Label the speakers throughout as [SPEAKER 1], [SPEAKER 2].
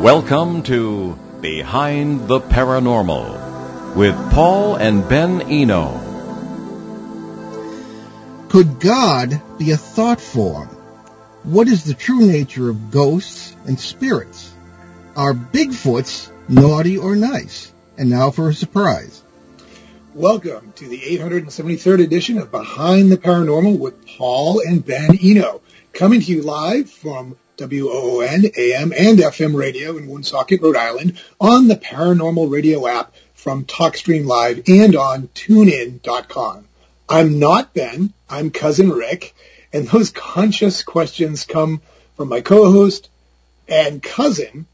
[SPEAKER 1] Welcome to Behind the Paranormal with Paul and Ben Eno.
[SPEAKER 2] Could God be a thought form? What is the true nature of ghosts and spirits? Are Bigfoots naughty or nice? And now for a surprise.
[SPEAKER 3] Welcome to the 873rd edition of Behind the Paranormal with Paul and Ben Eno, coming to you live from WOON, AM, and FM radio in Woonsocket, Rhode Island, on the Paranormal Radio app from TalkStream Live and on TuneIn.com. I'm not Ben, I'm Cousin Rick, and those conscious questions come from my co-host and cousin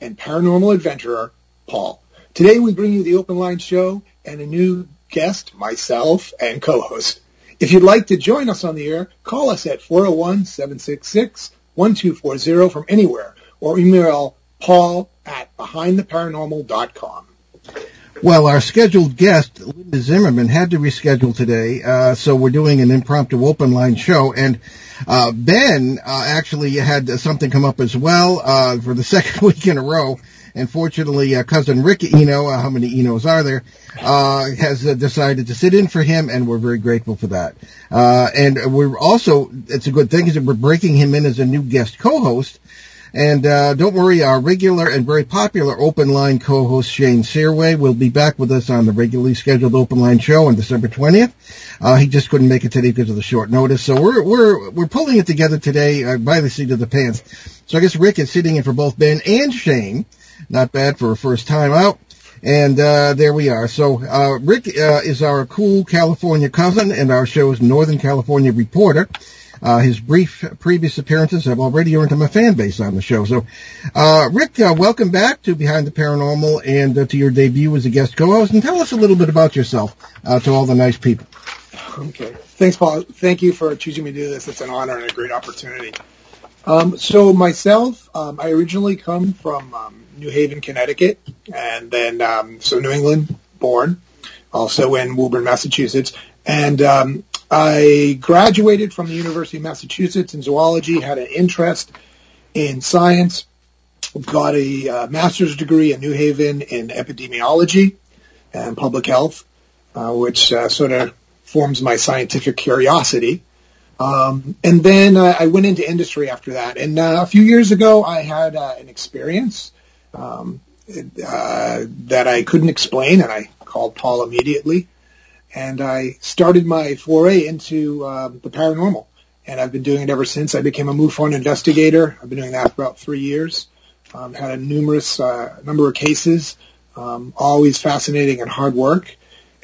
[SPEAKER 3] and paranormal adventurer, Paul. Today we bring you the Open Line Show and a new guest, myself, and co-host. If you'd like to join us on the air, call us at oh 401-766-1240 from anywhere or email paul at behindtheparanormal.com.
[SPEAKER 2] Well, our scheduled guest, Linda Zimmermann, had to reschedule today, uh, so we're doing an impromptu open line show. And uh, Ben uh, actually had something come up as well uh, for the second week in a row. And fortunately, uh, cousin Rick Eno, uh, how many Enos are there, uh, has uh, decided to sit in for him, and we're very grateful for that. Uh, and we're also, it's a good thing, is that we're breaking him in as a new guest co-host. And uh, don't worry, our regular and very popular open line co-host Shane Searway will be back with us on the regularly scheduled open line show on December 20th. Uh, he just couldn't make it today because of the short notice, so we're we're we're pulling it together today uh, by the seat of the pants. So I guess Rick is sitting in for both Ben and Shane. Not bad for a first time out. And uh, there we are. So uh, Rick uh, is our cool California cousin and our show's Northern California reporter. Uh, his brief previous appearances have already earned him a fan base on the show. So, uh, Rick, uh, welcome back to Behind the Paranormal and to your debut as a guest co-host. And tell us a little bit about yourself to all the nice people.
[SPEAKER 3] Okay. Thanks, Paul. Thank you for choosing me to do this. It's an honor and a great opportunity. Um, so myself, um, I originally come from um, New Haven, Connecticut, and then um, so New England born, also in Woburn, Massachusetts, and um, I graduated from the University of Massachusetts in zoology, had an interest in science, got a uh, master's degree in New Haven in epidemiology and public health, uh, which uh, sort of forms my scientific curiosity. Um, and then uh, I went into industry after that. And uh, a few years ago, I had uh, an experience um, uh, that I couldn't explain, and I called Paul immediately and I started my foray into uh, the paranormal. And I've been doing it ever since. I became a MUFON investigator. I've been doing that for about three years. Um, had a numerous uh, number of cases, um, always fascinating and hard work.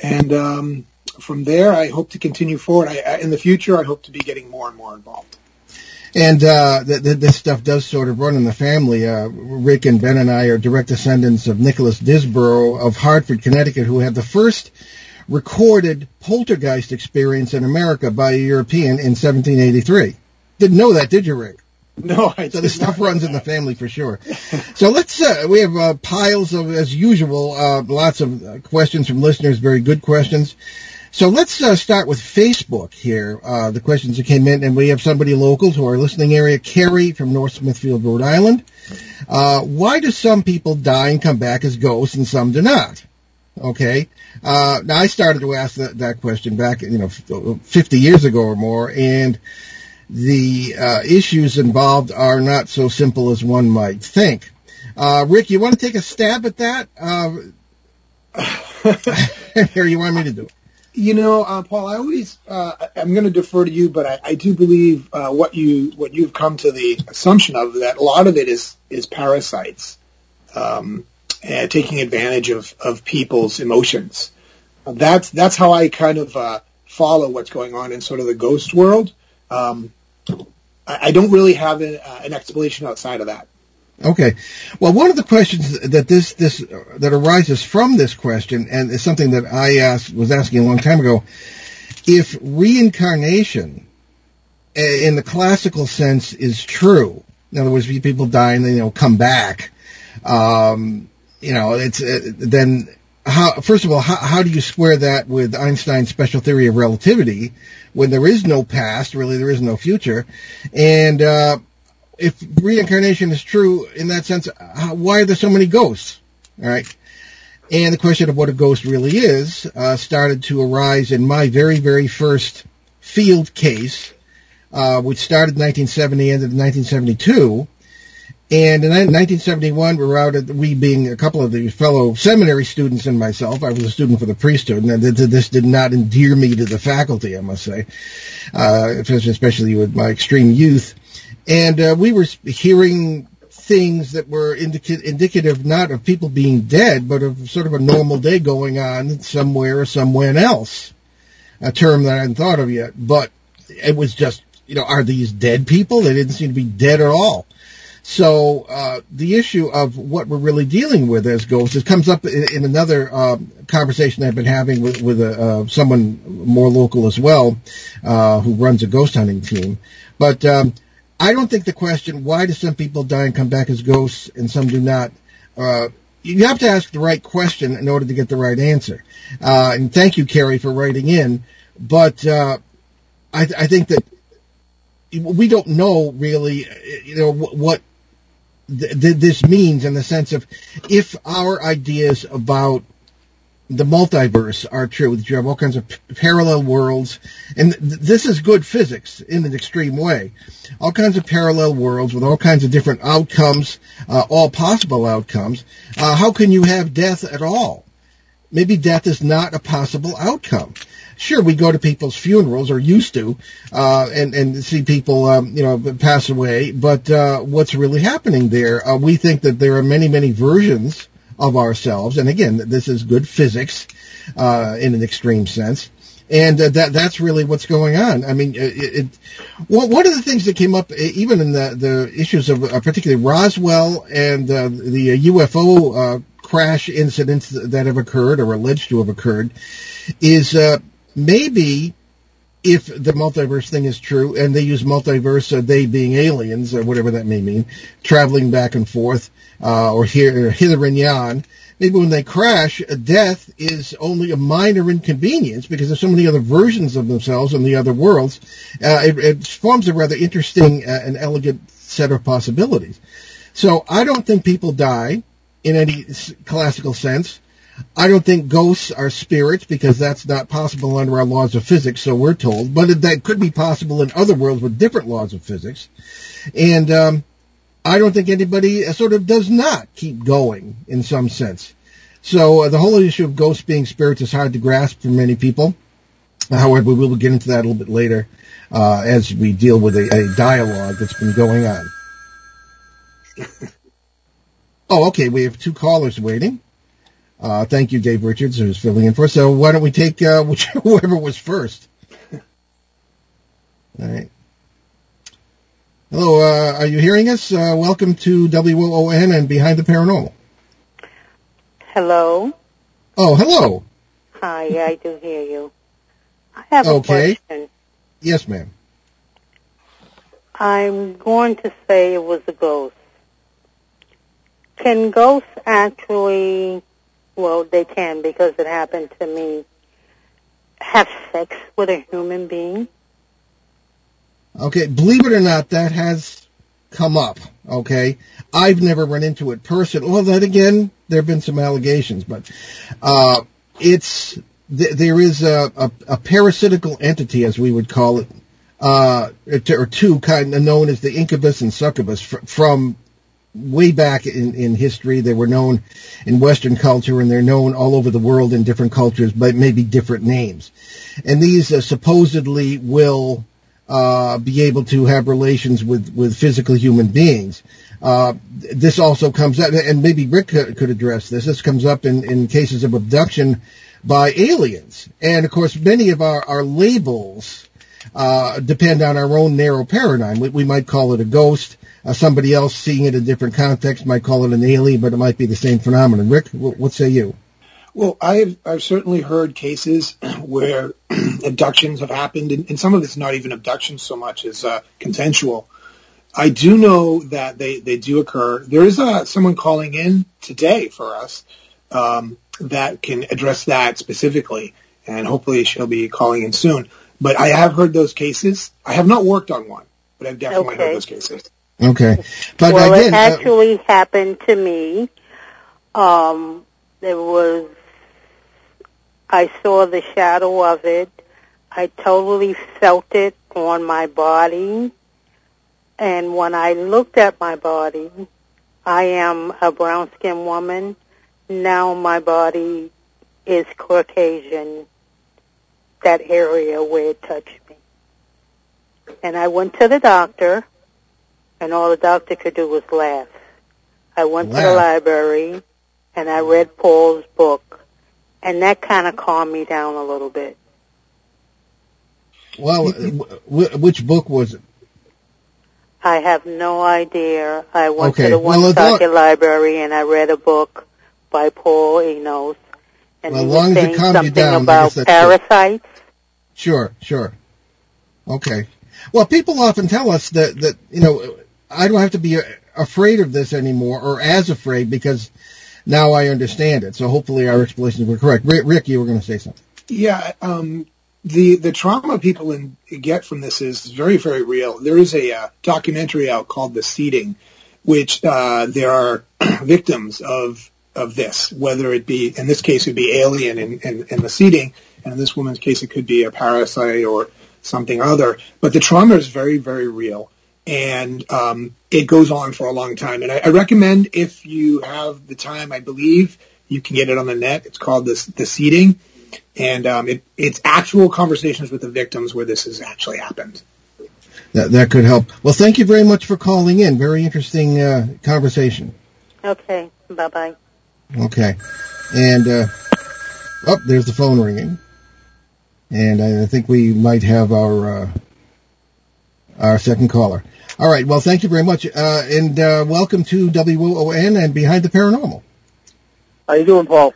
[SPEAKER 3] And um, from there, I hope to continue forward. I, I, in the future, I hope to be getting more and more involved.
[SPEAKER 2] And uh, th- th- this stuff does sort of run in the family. Uh, Rick and Ben and I are direct descendants of Nicholas Disborough of Hartford, Connecticut, who had the first recorded poltergeist experience in America by a European in 1783. Didn't know that, did you, Rick?
[SPEAKER 3] No, I
[SPEAKER 2] so the stuff runs in the family for sure. so let's uh, we have uh, piles of as usual, uh, lots of questions from listeners, very good questions. So let's uh, start with Facebook here. Uh, the questions that came in, and we have somebody local to our listening area, Carrie from North Smithfield, Rhode Island. why do some people die and come back as ghosts and some do not? Okay. Uh, now I started to ask that, that question back, you know, 50 years ago or more, and the uh, issues involved are not so simple as one might think. Uh, Rick, you want to take a stab at that? Uh, here, you want me to do it?
[SPEAKER 3] You know, uh, Paul, I always uh, I'm going to defer to you, but I, I do believe uh, what you what you've come to the assumption of that a lot of it is is parasites. Um, uh, taking advantage of, of people's emotions. That's that's how I kind of uh, follow what's going on in sort of the ghost world. Um, I, I don't really have an, uh, an explanation outside of that.
[SPEAKER 2] Okay. Well, one of the questions that this this that arises from this question, and is something that I asked was asking a long time ago, if reincarnation, in the classical sense, is true. In other words, if people die and they you know come back. Um, you know, it's uh, then how, first of all, how, how do you square that with Einstein's special theory of relativity when there is no past, really there is no future? And, uh, if reincarnation is true in that sense, why are there so many ghosts? All right. And the question of what a ghost really is uh, started to arise in my very, very first field case, uh, which started in 1970, ended in 1972. And in 1971, we were out at, we being a couple of the fellow seminary students and myself, I was a student for the priesthood, and this did not endear me to the faculty, I must say, uh, especially with my extreme youth. And uh, we were hearing things that were indica- indicative not of people being dead, but of sort of a normal day going on somewhere or somewhere else. A term that I hadn't thought of yet, but it was just, you know, are these dead people? They didn't seem to be dead at all. So uh, the issue of what we're really dealing with as ghosts it comes up in, in another uh, conversation I've been having with, with a, uh, someone more local as well, uh, who runs a ghost hunting team. But um, I don't think the question, why do some people die and come back as ghosts and some do not, uh, you have to ask the right question in order to get the right answer. Uh, and thank you, Carrie, for writing in. But, uh, I, I think that we don't know really, you know, what th- th- this means in the sense of if our ideas about the multiverse are true. You have all kinds of p- parallel worlds, and th- this is good physics in an extreme way. All kinds of parallel worlds with all kinds of different outcomes, uh, all possible outcomes. Uh, how can you have death at all? Maybe death is not a possible outcome. Sure, we go to people's funerals or used to, uh, and and see people, um, you know, pass away. But uh, what's really happening there? Uh, we think that there are many, many versions of ourselves. And again, this is good physics uh, in an extreme sense. And uh, that that's really what's going on. I mean, it, it, one of the things that came up, even in the, the issues of uh, particularly Roswell and uh, the UFO uh, crash incidents that have occurred or alleged to have occurred, is uh, maybe if the multiverse thing is true, and they use multiverse, uh, they being aliens or whatever that may mean, traveling back and forth, uh, or here, hither and yon, maybe when they crash, death is only a minor inconvenience because there's so many other versions of themselves in the other worlds. Uh, it, it, forms a rather interesting uh, and elegant set of possibilities. So I don't think people die in any classical sense. I don't think ghosts are spirits because that's not possible under our laws of physics, so we're told. But that could be possible in other worlds with different laws of physics. And um, I don't think anybody uh, sort of does not keep going in some sense. So uh, the whole issue of ghosts being spirits is hard to grasp for many people. However, we will get into that a little bit later uh, as we deal with a, a dialogue that's been going on. oh, okay. We have two callers waiting. Uh, thank you, Dave Richards, who's filling in for us. So why don't we take uh, whichever, whoever was first? All right. Hello, uh, are you hearing us? Uh, welcome to WOON and Behind the Paranormal.
[SPEAKER 4] Hello.
[SPEAKER 2] Oh, hello.
[SPEAKER 4] Hi, I do hear you. I have
[SPEAKER 2] Okay.
[SPEAKER 4] a question.
[SPEAKER 2] Yes, ma'am.
[SPEAKER 4] I'm going to say it was a ghost. Can ghosts actually, well, they can because it happened to me, have sex with a human being?
[SPEAKER 2] Okay, believe it or not, that has come up. Okay, I've never run into it personally. Well, then again, there have been some allegations, but uh, it's th- there is a, a, a parasitical entity, as we would call it, uh, or two kind of known as the incubus and succubus fr- from way back in, in history. They were known in Western culture, and they're known all over the world in different cultures, but maybe different names. And these uh, supposedly will uh, be able to have relations with, with physical human beings. Uh, this also comes up, and maybe Rick could, could address this. This comes up in, in cases of abduction by aliens. And of course, many of our, our labels, uh, depend on our own narrow paradigm. We, we might call it a ghost. Uh, somebody else seeing it in a different context might call it an alien, but it might be the same phenomenon. Rick, what, what say you?
[SPEAKER 3] Well, I've I've certainly heard cases where abductions have happened, and, and some of it's not even abductions so much as uh, consensual. I do know that they, they do occur. There is uh, someone calling in today for us um, that can address that specifically, and hopefully she'll be calling in soon. But I have heard those cases. I have not worked on one, but I've definitely
[SPEAKER 4] Okay.
[SPEAKER 3] heard those cases.
[SPEAKER 2] Okay, but
[SPEAKER 4] well,
[SPEAKER 2] again,
[SPEAKER 4] it
[SPEAKER 2] uh,
[SPEAKER 4] actually happened to me. Um, there was, I saw the shadow of it. I totally felt it on my body. And when I looked at my body, I am a brown skinned woman. Now my body is Caucasian, that area where it touched me. And I went to the doctor, and all the doctor could do was laugh. I went to the library, and I read Paul's book, and that kind of calmed me down a little bit.
[SPEAKER 2] well, which book was it?
[SPEAKER 4] I have no idea. I went
[SPEAKER 2] Okay,
[SPEAKER 4] to the
[SPEAKER 2] well,
[SPEAKER 4] Woonsocket Library and I read a book by Paul Enos, and
[SPEAKER 2] Well,
[SPEAKER 4] he was saying
[SPEAKER 2] you
[SPEAKER 4] something
[SPEAKER 2] down,
[SPEAKER 4] about
[SPEAKER 2] guess that's good.
[SPEAKER 4] parasites.
[SPEAKER 2] Sure, sure. Okay. Well, people often tell us that that you know I don't have to be afraid of this anymore or as afraid because now I understand it. So hopefully our explanations were correct. Rick, you were going to say something.
[SPEAKER 3] Yeah, um, the the trauma people in, get from this is very very real. There is a uh, documentary out called The Seeding, which uh, there are victims of of this, whether it be in this case it would be alien in the seeding, and in this woman's case it could be a parasite or something other. But the trauma is very very real. And um, it goes on for a long time. And I, I recommend if you have the time, I believe you can get it on the net. It's called the, the Seeding and um, it, it's actual conversations with the victims where this has actually happened.
[SPEAKER 2] That that could help. Well, thank you very much for calling in. Very interesting uh, conversation.
[SPEAKER 4] Okay, bye bye.
[SPEAKER 2] Okay. And uh, oh, there's the phone ringing. And I think we might have our uh, our second caller. All right. Well, thank you very much, uh, and uh, welcome to WOON and Behind the Paranormal.
[SPEAKER 5] How you doing, Paul?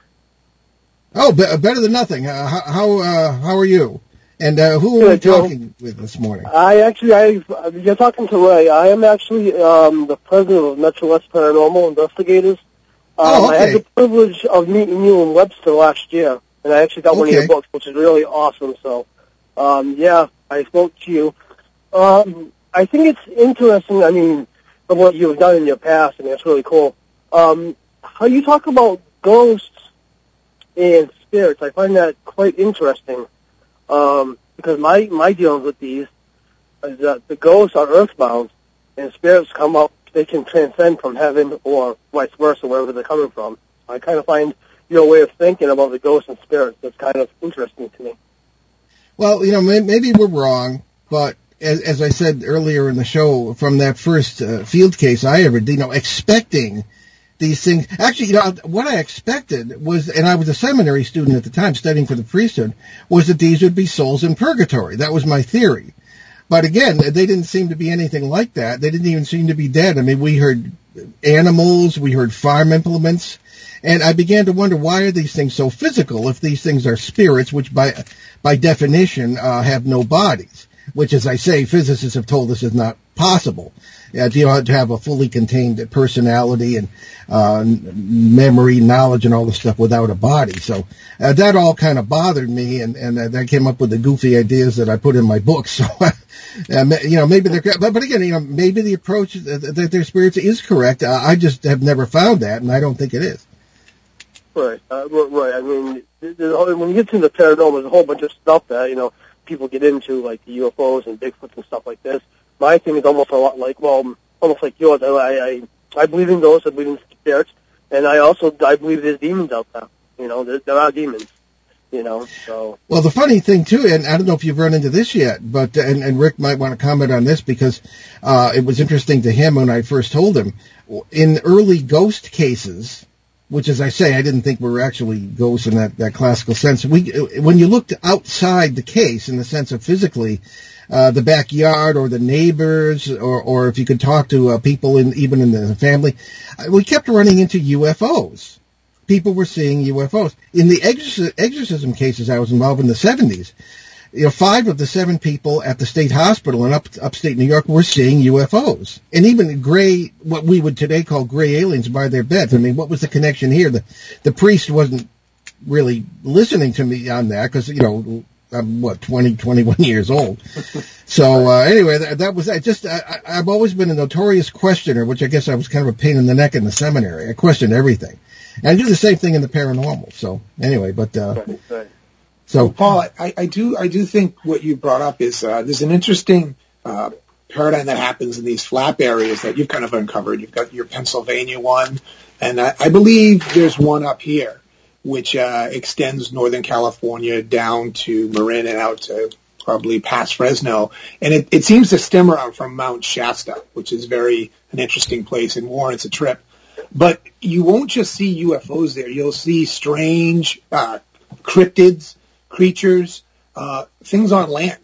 [SPEAKER 2] Oh, be- better than nothing. Uh, how how, uh, how are you? And uh, who are we
[SPEAKER 5] Good, Joe.
[SPEAKER 2] talking with this morning?
[SPEAKER 5] I actually, I you're talking to Ray. I am actually um, the president of Metro West Paranormal Investigators. Um,
[SPEAKER 2] Oh,
[SPEAKER 5] I had the privilege of meeting you in Webster last year, and I actually got one of your books, which is really awesome. So, um, yeah, I spoke to you. Um, I think it's interesting. I mean, what you've done in your past. Mean, it's really cool. Um, how you talk about ghosts and spirits, I find that quite interesting. Um, because my my dealings with these is that the ghosts are earthbound, and spirits come up. They can transcend from heaven or vice versa, wherever they're coming from. I kind of find your way of thinking about the ghosts and spirits that's kind of interesting to me.
[SPEAKER 2] Well, you know, maybe we're wrong, but as, as I said earlier in the show, from that first uh, field case I ever did, you know, expecting these things. Actually, you know, what I expected was, and I was a seminary student at the time studying for the priesthood, was that these would be souls in purgatory. That was my theory. But again, they didn't seem to be anything like that. They didn't even seem to be dead. I mean, we heard animals, we heard farm implements, and I began to wonder why are these things so physical if these things are spirits, which by by definition uh, have no bodies. Which, as I say, physicists have told us is not possible. Uh, you know, to have a fully contained personality and uh, memory, knowledge, and all this stuff without a body. So uh, that all kind of bothered me, and and uh, that came up with the goofy ideas that I put in my book. So, uh, you know, maybe they're, but, but again, you know, maybe the approach that their spirits is correct. Uh, I just have never found that, and I don't think it is.
[SPEAKER 5] Right, uh, right. I mean, when you get to the paranormal, there's a whole bunch of stuff that you know people get into, like the UFOs and Bigfoot and stuff like this. My thing is almost a lot like, well, almost like yours. I, I, I believe in ghosts. I believe in spirits, and I also I believe there's demons out there. You know, there, there are demons. You know, so
[SPEAKER 2] Well, the funny thing too, and I don't know if you've run into this yet, but and, and Rick might want to comment on this because uh, it was interesting to him when I first told him. In early ghost cases, which, as I say, I didn't think were actually ghosts in that, that classical sense. We, when you looked outside the case, in the sense of physically, uh, the backyard or the neighbors, or, or if you could talk to uh, people in even in the family, uh, we kept running into UFOs people were seeing UFOs. In the exorcism, exorcism cases I was involved in the 70s, you know, five of the seven people at the state hospital in up, upstate New York were seeing UFOs. And even gray, what we would today call gray aliens by their beds. I mean, what was the connection here? The, the priest wasn't really listening to me on that because, you know, I'm what 20, 21 years old. So uh, anyway, that, that was I just I, I've always been a notorious questioner, which I guess I was kind of a pain in the neck in the seminary. I questioned everything, and I do the same thing in the paranormal. So anyway, but uh,
[SPEAKER 5] Right, right.
[SPEAKER 2] So
[SPEAKER 3] Paul, I, I do I do think what you brought up is uh, there's an interesting uh, paradigm that happens in these flap areas that you've kind of uncovered. You've got your Pennsylvania one, and I, I believe there's one up here which uh, extends Northern California down to Marin and out to probably past Fresno, and it, it seems to stem around from Mount Shasta, which is very an interesting place and warrants a trip. But you won't just see UFOs there; you'll see strange uh, cryptids, creatures, uh, things on land.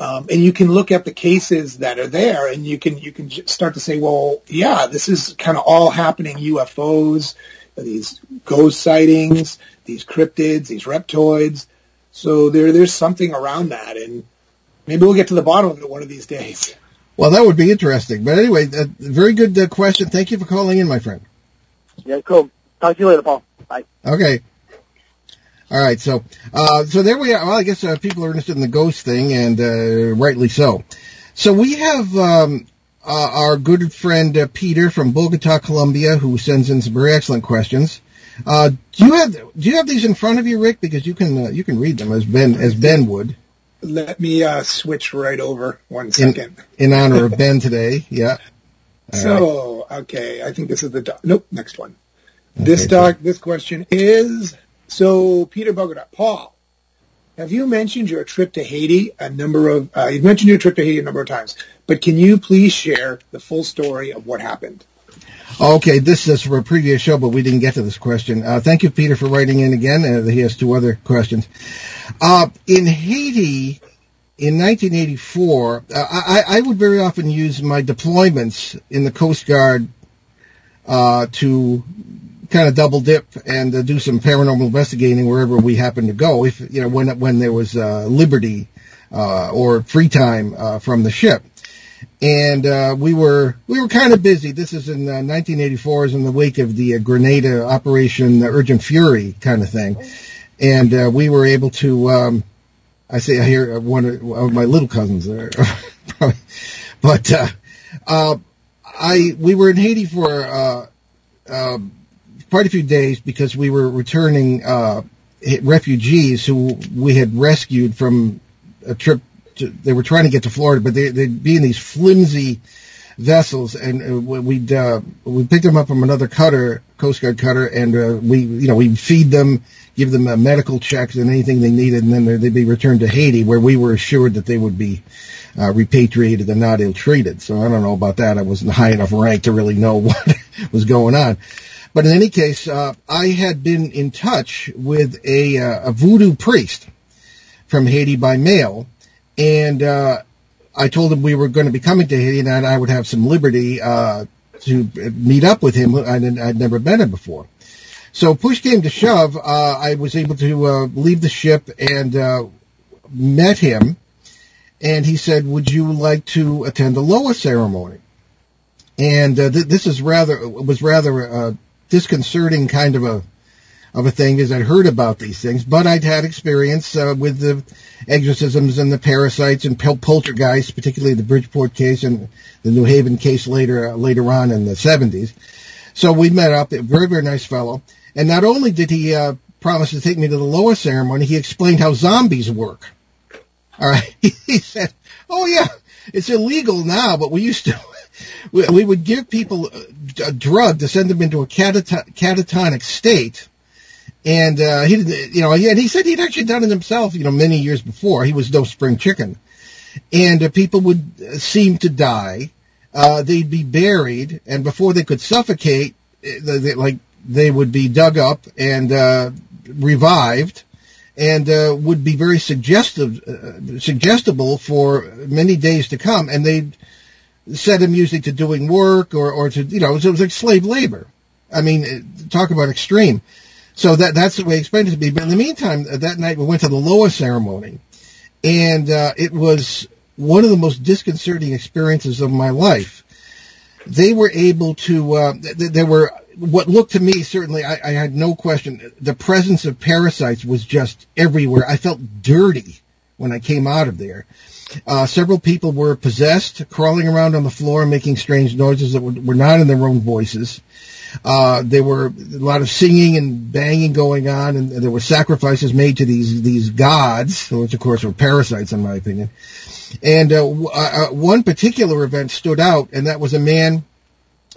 [SPEAKER 3] Um, and you can look at the cases that are there, and you can you can j- start to say, well, yeah, this is kind of all happening. UFOs, these ghost sightings, these cryptids, these reptoids. So there there's something around that, and maybe we'll get to the bottom of it one of these days.
[SPEAKER 2] well, that would be interesting. But anyway, uh, very good uh, question. Thank you for calling in, my friend.
[SPEAKER 5] Yeah, cool. Talk to you later, Paul. Bye.
[SPEAKER 2] Okay. All right, so uh, so there we are. Well, I guess uh, people are interested in the ghost thing, and uh, rightly so. So we have um, uh, our good friend uh, Peter from Bogota, Colombia, who sends in some very excellent questions. Uh, do you have do you have these in front of you, Rick? Because you can uh, you can read them as Ben as Ben would
[SPEAKER 3] Let me uh, switch right over one second.
[SPEAKER 2] in honor of Ben today. Yeah. All right.
[SPEAKER 3] So, okay, I think this is the doc. Nope, next one. This
[SPEAKER 2] Okay,
[SPEAKER 3] doc, this question is so Peter Bogota, Paul. Have you mentioned your trip to Haiti a number of? Uh, you've mentioned your trip to Haiti a number of times, but can you please share the full story of what happened?
[SPEAKER 2] Okay, this is for a previous show, but we didn't get to this question. Uh, thank you, Peter, for writing in again. Uh, he has two other questions. Uh, in Haiti, in 1984, uh, I, I would very often use my deployments in the Coast Guard uh, to kind of double dip and uh, do some paranormal investigating wherever we happened to go. If you know when when there was uh, liberty uh, or free time uh, from the ship and uh, we were we were kind of busy. This is in uh, 1984, is in the wake of the uh, Grenada Operation the Urgent Fury kind of thing, and uh, we were able to. Um, I say I hear one of, my little cousins there, but uh, uh, I we were in Haiti for uh, uh, quite a few days because we were returning uh, refugees who we had rescued from a trip to, they were trying to get to Florida, but they, they'd be in these flimsy vessels, and uh, we'd uh, we picked them up from another cutter, Coast Guard cutter, and uh, we you know we'd feed them, give them uh, medical checks and anything they needed, and then they'd be returned to Haiti, where we were assured that they would be uh, repatriated and not ill-treated. So I don't know about that. I wasn't high enough rank to really know what was going on. But in any case, uh, I had been in touch with a, uh, a voodoo priest from Haiti by mail, and uh, I told him we were going to be coming to Haiti, and I would have some liberty uh, to meet up with him. I'd, I'd never met him before. So push came to shove, uh, I was able to uh, leave the ship and uh, met him, and he said, "Would you like to attend the Loa ceremony?" And uh, th- this is rather was rather disconcerting kind of a of a thing because I'd heard about these things, but I'd had experience uh, with the exorcisms and the parasites and pol- poltergeists, particularly the Bridgeport case and the New Haven case later uh, later on in the 70s. So we met up. Very very nice fellow. And not only did he uh, promise to take me to the Loa ceremony, he explained how zombies work. All right, he said, "Oh yeah, it's illegal now, but we used to." We, we would give people a, a drug to send them into a cataton- catatonic state, and uh, he, you know, and he said he'd actually done it himself, you know, many years before. He was no spring chicken, and uh, people would uh, seem to die. Uh, they'd be buried, and before they could suffocate, they, they, like they would be dug up and uh, revived, and uh, would be very suggestive, uh, suggestible for many days to come, and they'd set them usually to doing work or, or to, you know, it was like slave labor. I mean, eh, talk about extreme. So that that's the way he explained it to me. But in the meantime, uh, that night we went to the Loa ceremony, and uh, it was one of the most disconcerting experiences of my life. They were able to. Uh, th- there were what looked to me certainly. I, I had no question. The presence of parasites was just everywhere. I felt dirty when I came out of there. Uh, several people were possessed, crawling around on the floor, making strange noises that were, were not in their own voices. Uh, there were a lot of singing and banging going on, and there were sacrifices made to these these gods, which of course were parasites, in my opinion. And uh, w- uh, uh, one particular event stood out, and that was a man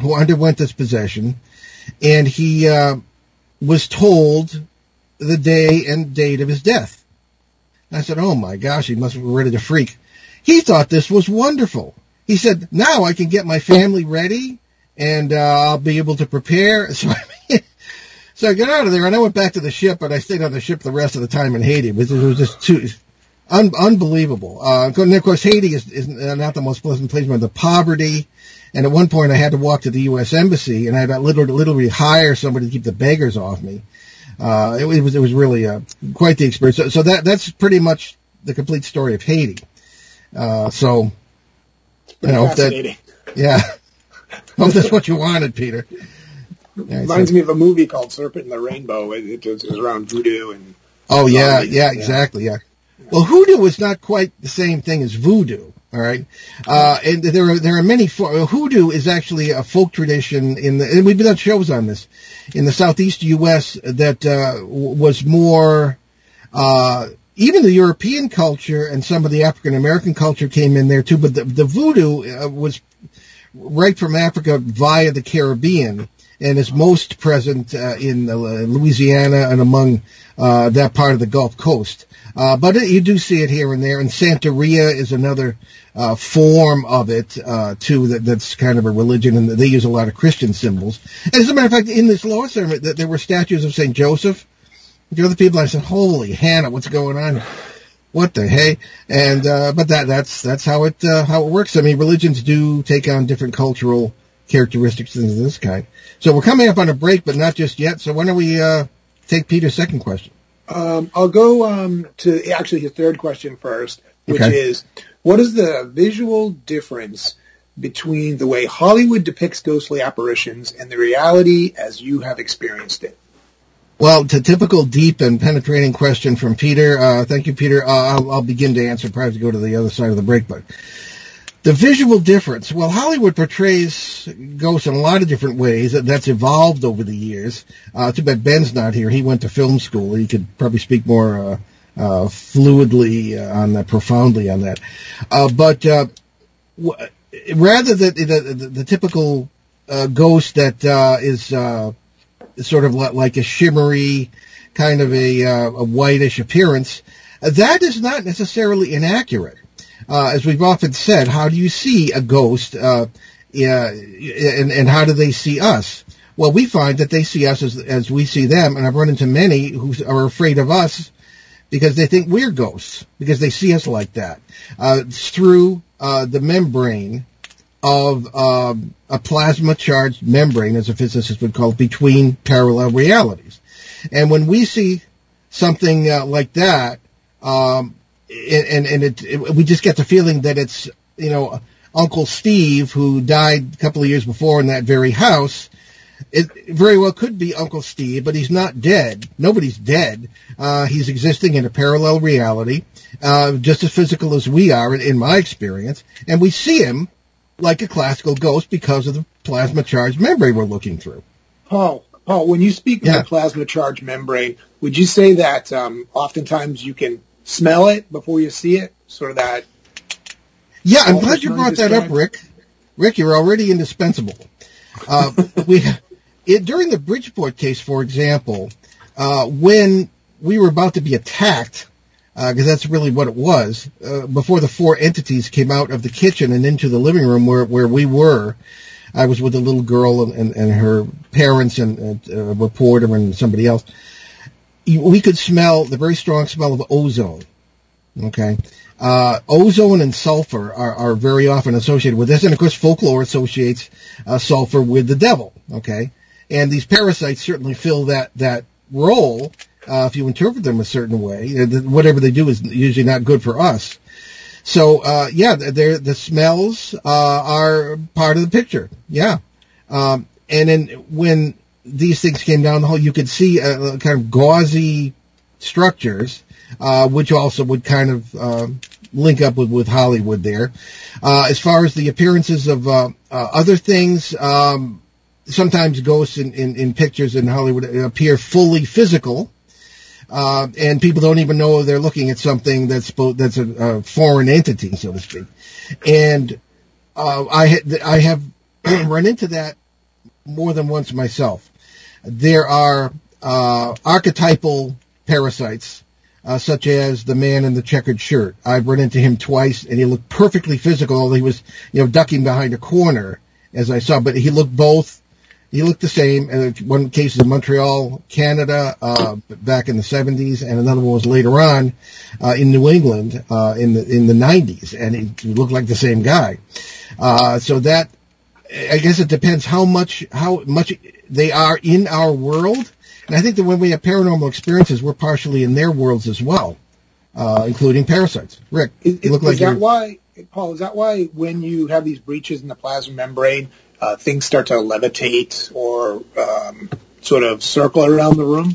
[SPEAKER 2] who underwent this possession, and he uh, was told the day and date of his death. I said, "Oh my gosh, he must have be ready to freak." He thought this was wonderful. He said, "Now I can get my family ready." and uh, I'll be able to prepare. So, so I got out of there and I went back to the ship, but I stayed on the ship the rest of the time in Haiti. It was, it was just too un, unbelievable. Uh, and of course, Haiti is, is not the most pleasant place, but the poverty. And at one point, I had to walk to the U.S. embassy, and I had to literally, literally hire somebody to keep the beggars off me. Uh, it, it was it was really uh, quite the experience. So, so that that's pretty much the complete story of Haiti. Uh, so,
[SPEAKER 3] you know, that,
[SPEAKER 2] yeah. Oh, that's what you wanted, Peter.
[SPEAKER 3] Yeah, Reminds me of a movie called Serpent in the Rainbow. It, it, was, around voodoo and.
[SPEAKER 2] Oh yeah, yeah, exactly, yeah. Well, hoodoo is not quite the same thing as voodoo. All right, uh, and there are there are many. Fo- hoodoo is actually a folk tradition in the, and we've done shows on this in the southeast U.S. that uh, was more. Uh, even the European culture and some of the African American culture came in there too, but the, the voodoo uh, was right from Africa via the Caribbean and is most present uh, in uh, Louisiana and among uh, that part of the Gulf Coast. Uh, but it, you do see it here and there, and Santeria is another uh, form of it uh, too. That, that's kind of a religion, and they use a lot of Christian symbols. As a matter of fact, in this Loa ceremony, there were statues of Saint Joseph. The other people, I said, "Holy Hannah, what's going on?" what the hey? And uh, but that that's that's how it uh, how it works. I mean, religions do take on different cultural characteristics than this kind. So we're coming up on a break, but not just yet. So why don't we uh, take Peter's second question?
[SPEAKER 3] Um, I'll go um, to actually his third question first, which okay. is what is the visual difference between the way Hollywood depicts ghostly apparitions and the reality as you have experienced it?
[SPEAKER 2] Well, the typical deep and penetrating question from Peter. Uh, thank you, Peter. Uh, I'll, I'll, begin to answer prior to go to the other side of the break, but the visual difference. Well, Hollywood portrays ghosts in a lot of different ways. That's evolved over the years. Uh, too bad Ben's not here. He went to film school. He could probably speak more uh, uh, fluidly uh, on that, profoundly on that. but w- rather than the, the, the typical ghost that is sort of like a shimmery, kind of a, uh, a whitish appearance. That is not necessarily inaccurate. Uh, as we've often said, how do you see a ghost, uh, and, and how do they see us? Well, we find that they see us as, as we see them, and I've run into many who are afraid of us because they think we're ghosts, because they see us like that. Uh, through, uh, the membrane of um, a plasma charged membrane, as a physicist would call it, between parallel realities. And when we see something uh, like that, um, and, and it, it, we just get the feeling that it's, you know, Uncle Steve who died a couple of years before in that very house. It very well could be Uncle Steve, but he's not dead. Nobody's dead. Uh, he's existing in a parallel reality, uh, just as physical as we are, in, in my experience. And we see him like a classical ghost because of the plasma charged membrane we're looking through.
[SPEAKER 3] Paul, Paul, when you speak of the plasma charged membrane, would you say that um, oftentimes you can smell it before you see it, sort of that?
[SPEAKER 2] Yeah, I'm glad you brought that up, Rick. Rick, you're already indispensable. Uh, we it, during the Bridgeport case, for example, uh, when we were about to be attacked because uh, that's really what it was. Uh, before the four entities came out of the kitchen and into the living room where where we were, I was with a little girl and, and, and her parents and, and a reporter and somebody else. We could smell the very strong smell of ozone. Okay. Uh, ozone and sulfur are, are very often associated with this, and of course folklore associates uh, sulfur with the devil. Okay, and these parasites certainly fill that that role uh, if you interpret them a certain way. Whatever they do is usually not good for us. So, uh, yeah, the smells, uh, are part of the picture. Yeah. Um, and then when these things came down the hall, you could see uh, kind of gauzy structures uh, which also would kind of uh, link up with, with Hollywood there. Uh, as far as the appearances of uh, uh, other things, um, sometimes ghosts in, in, in, pictures in Hollywood appear fully physical. Uh, and people don't even know they're looking at something that's that's a, a foreign entity, so to speak. And I I have run into that more than once myself. There are archetypal parasites uh, such as the man in the checkered shirt. I've run into him twice, and he looked perfectly physical. He was, you know, ducking behind a corner, as I saw. But he looked both. He looked the same. Uh, one case is in Montreal, Canada, uh, back in the 70s, and another one was later on uh, in New England uh, in the in the 90s, and he looked like the same guy. Uh, so that, I guess, it depends how much how much they are in our world and I think that when we have paranormal experiences, we're partially in their worlds as well, uh, including parasites. Rick,
[SPEAKER 3] is, you look is like that why, Paul? Is that why when you have these breaches in the plasma membrane, uh, things start to levitate or um, sort of circle around the room?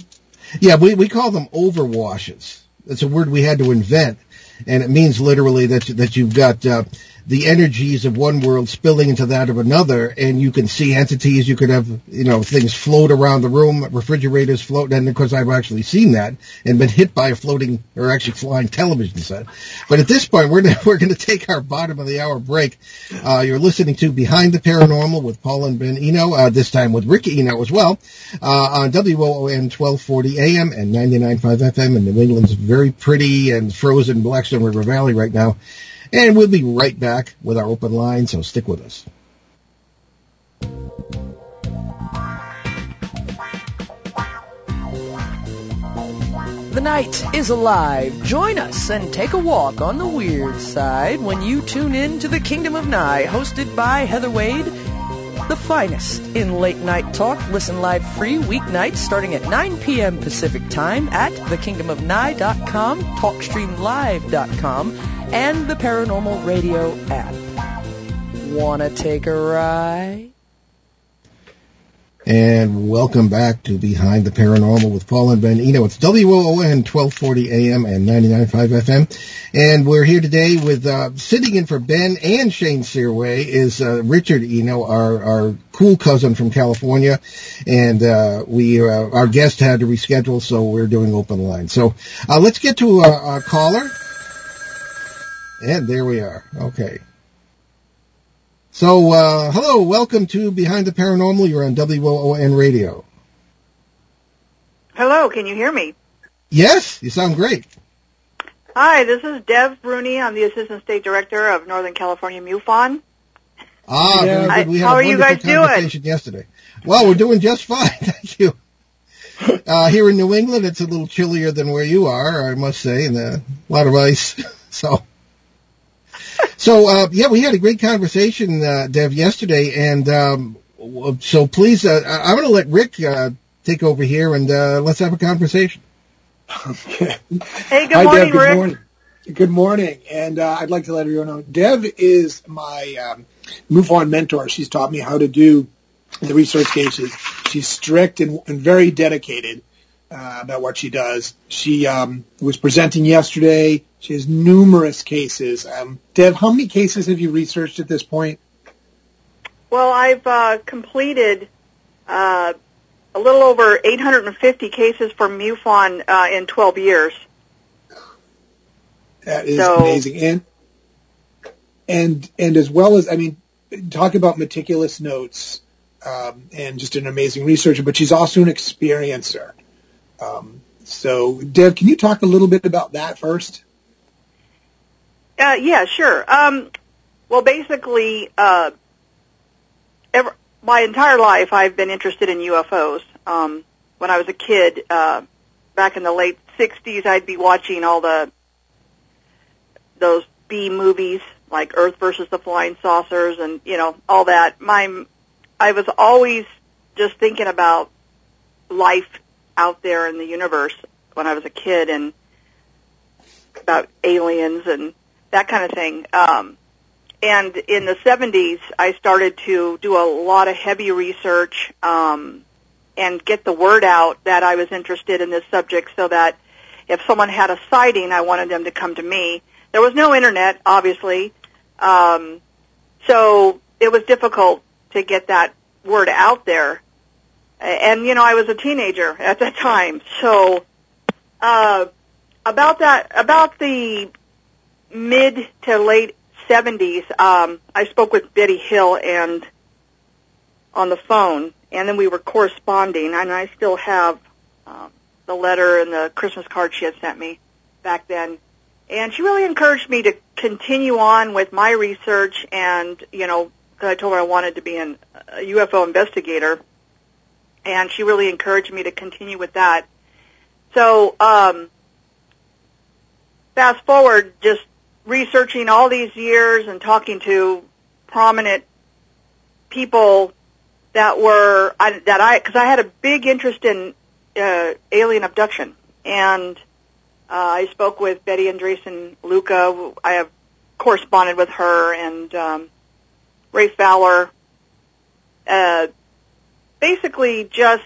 [SPEAKER 2] Yeah, we we call them overwashes. That's a word we had to invent, and it means literally that that you've got uh, the energies of one world spilling into that of another, and you can see entities. You could have, you know, things float around the room, refrigerators float, and of course I've actually seen that and been hit by a floating or actually flying television set. But at this point, we're we're going to take our bottom of the hour break. Uh, you're listening to Behind the Paranormal with Paul and Ben Eno, uh, this time with Rick Eno as well, uh, on WOON 1240 AM and 99.5 FM in New England's very pretty and frozen Blackstone River Valley right now. And we'll be right back with our open line, so stick with us.
[SPEAKER 6] The night is alive. Join us and take a walk on the weird side when you tune in to the Kingdom of Nye, hosted by Heather Wade. The finest in late night talk. Listen live free weeknights starting at 9 p.m. Pacific time at thekingdomofnye.com, talkstreamlive.com, and the Paranormal Radio app. Wanna take a ride?
[SPEAKER 2] And welcome back to Behind the Paranormal with Paul and Ben Eno. It's WOON 1240 AM and 99.5 FM. And we're here today with, uh, sitting in for Ben and Shane Searway is, uh, Richard Eno, our, our cool cousin from California. And, uh, we, uh, our guest had to reschedule, so we're doing open line. So, uh, let's get to a, a caller. And there we are. Okay. So, uh, hello, welcome to Behind the Paranormal. You're on WOON Radio.
[SPEAKER 7] Hello, can you hear me?
[SPEAKER 2] Yes, you sound great.
[SPEAKER 7] Hi, this is Dev Bruni. I'm the Assistant State Director of Northern California MUFON.
[SPEAKER 2] Ah, very good. We
[SPEAKER 7] had How a are you guys
[SPEAKER 2] conversation
[SPEAKER 7] doing?
[SPEAKER 2] yesterday. Well, we're doing just fine, thank you. Uh, here in New England, it's a little chillier than where you are, I must say, and a lot of ice. So, so, uh, yeah, we had a great conversation, uh, Dev, yesterday, and um, so please, uh, I'm going to let Rick uh, take over here, and uh, let's have a conversation.
[SPEAKER 7] Hey, good Hi, morning,
[SPEAKER 3] Dev, good
[SPEAKER 7] Rick.
[SPEAKER 3] Morning. Good morning, and uh, I'd like to let everyone know Dev is my um, MUFON mentor. She's taught me how to do the research cases. She's strict and, and very dedicated uh, about what she does. She um, was presenting yesterday. She has numerous cases. Um, Dev, how many cases have you researched at this point?
[SPEAKER 7] Well, I've uh, completed uh, a little over 850 cases for MUFON uh, in 12 years.
[SPEAKER 3] That is so, amazing, and and and as well as I mean, talk about meticulous notes um, and just an amazing researcher. But she's also an experiencer. Um, so, Dev, can you talk a little bit about that first?
[SPEAKER 7] Uh, yeah, sure. Um, well, basically, uh, ever, my entire life I've been interested in UFOs. Um, when I was a kid, uh, back in the late '60s, I'd be watching all the those B movies like Earth versus the Flying Saucers, and you know all that. My I was always just thinking about life out there in the universe when I was a kid and about aliens and that kind of thing. Um, and in the 70s, I started to do a lot of heavy research um, and get the word out that I was interested in this subject so that if someone had a sighting, I wanted them to come to me. There was no internet, obviously, um, so it was difficult to get that word out there. And you know, I was a teenager at that time, so uh, about that, about the mid to late 70s, um, I spoke with Betty Hill and on the phone, and then we were corresponding, and I still have um, the letter and the Christmas card she had sent me back then. And she really encouraged me to continue on with my research, and you know, I told her I wanted to be an, a UFO investigator, and she really encouraged me to continue with that. So, um, fast forward, just researching all these years and talking to prominent people that were I, that I because I had a big interest in uh, alien abduction, and uh, I spoke with Betty Andreasson Luca. I have corresponded with her and um, Ray Fowler. Uh, basically, just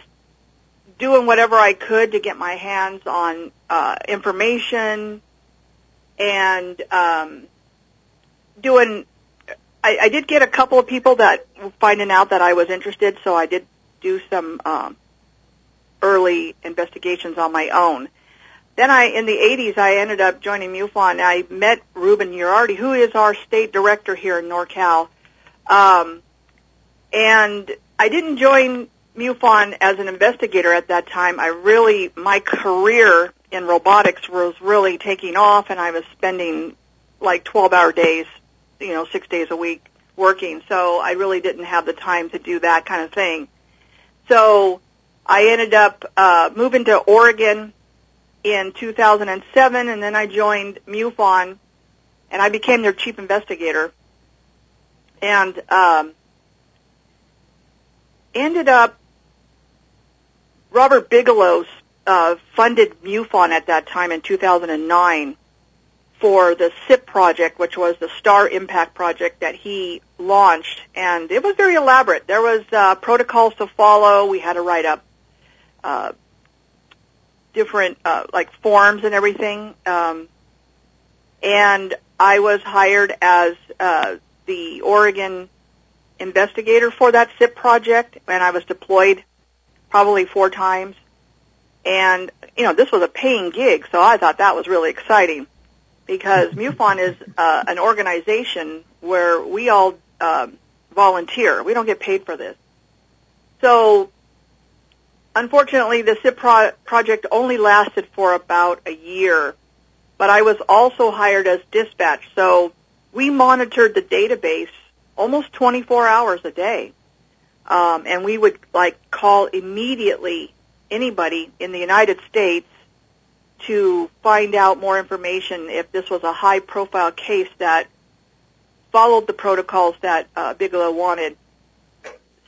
[SPEAKER 7] doing whatever I could to get my hands on uh, information and um, doing. I, I did get a couple of people that finding out that I was interested, so I did do some um, early investigations on my own. Then I, in the 80s, I ended up joining MUFON. I met Ruben Uriarte, who is our state director here in NorCal. Um, and I didn't join MUFON as an investigator at that time. I really, my career in robotics was really taking off and I was spending like 12 hour days, you know, six days a week working. So I really didn't have the time to do that kind of thing. So I ended up, uh, moving to Oregon in 2007 and then I joined MUFON and I became their chief investigator and, um, ended up Robert Bigelow uh, funded MUFON at that time in 2009 for the SIP project, which was the Star Impact project that he launched, and it was very elaborate. There was uh, protocols to follow. We had to write up uh, different uh, like forms and everything. Um, and I was hired as uh, the Oregon investigator for that SIP project, and I was deployed probably four times. And, you know, this was a paying gig, so I thought that was really exciting because MUFON is uh, an organization where we all um, volunteer. We don't get paid for this. So, unfortunately, the SIP pro- project only lasted for about a year, but I was also hired as dispatch. So, we monitored the database almost 24 hours a day um, and we would like call immediately anybody in the United States to find out more information if this was a high profile case that followed the protocols that uh, Bigelow wanted.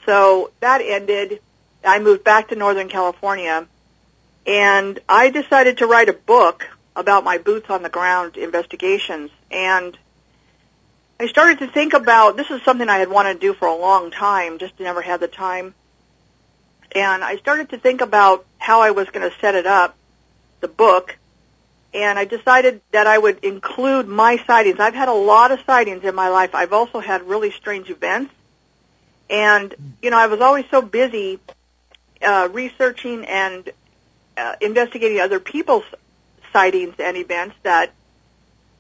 [SPEAKER 7] So that ended. I moved back to Northern California and I decided to write a book about my boots on the ground investigations and I started to think about this is something I had wanted to do for a long time, just never had the time. And I started to think about how I was going to set it up, the book, and I decided that I would include my sightings. I've had a lot of sightings in my life. I've also had really strange events. And, you know, I was always so busy uh, researching and uh, investigating other people's sightings and events that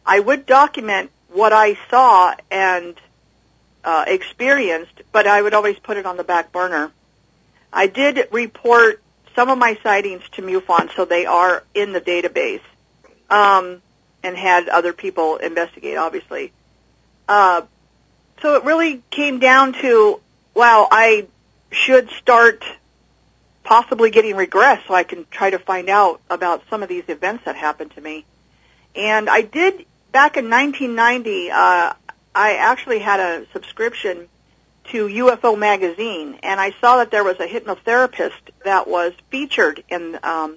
[SPEAKER 7] I would document what I saw and uh, experienced, but I would always put it on the back burner. I did report some of my sightings to MUFON, so they are in the database, um, and had other people investigate, obviously. Uh, so it really came down to, wow, I should start possibly getting regress so I can try to find out about some of these events that happened to me. And I did back in 1990, uh, I actually had a subscription to UFO magazine, and I saw that there was a hypnotherapist that was featured in um,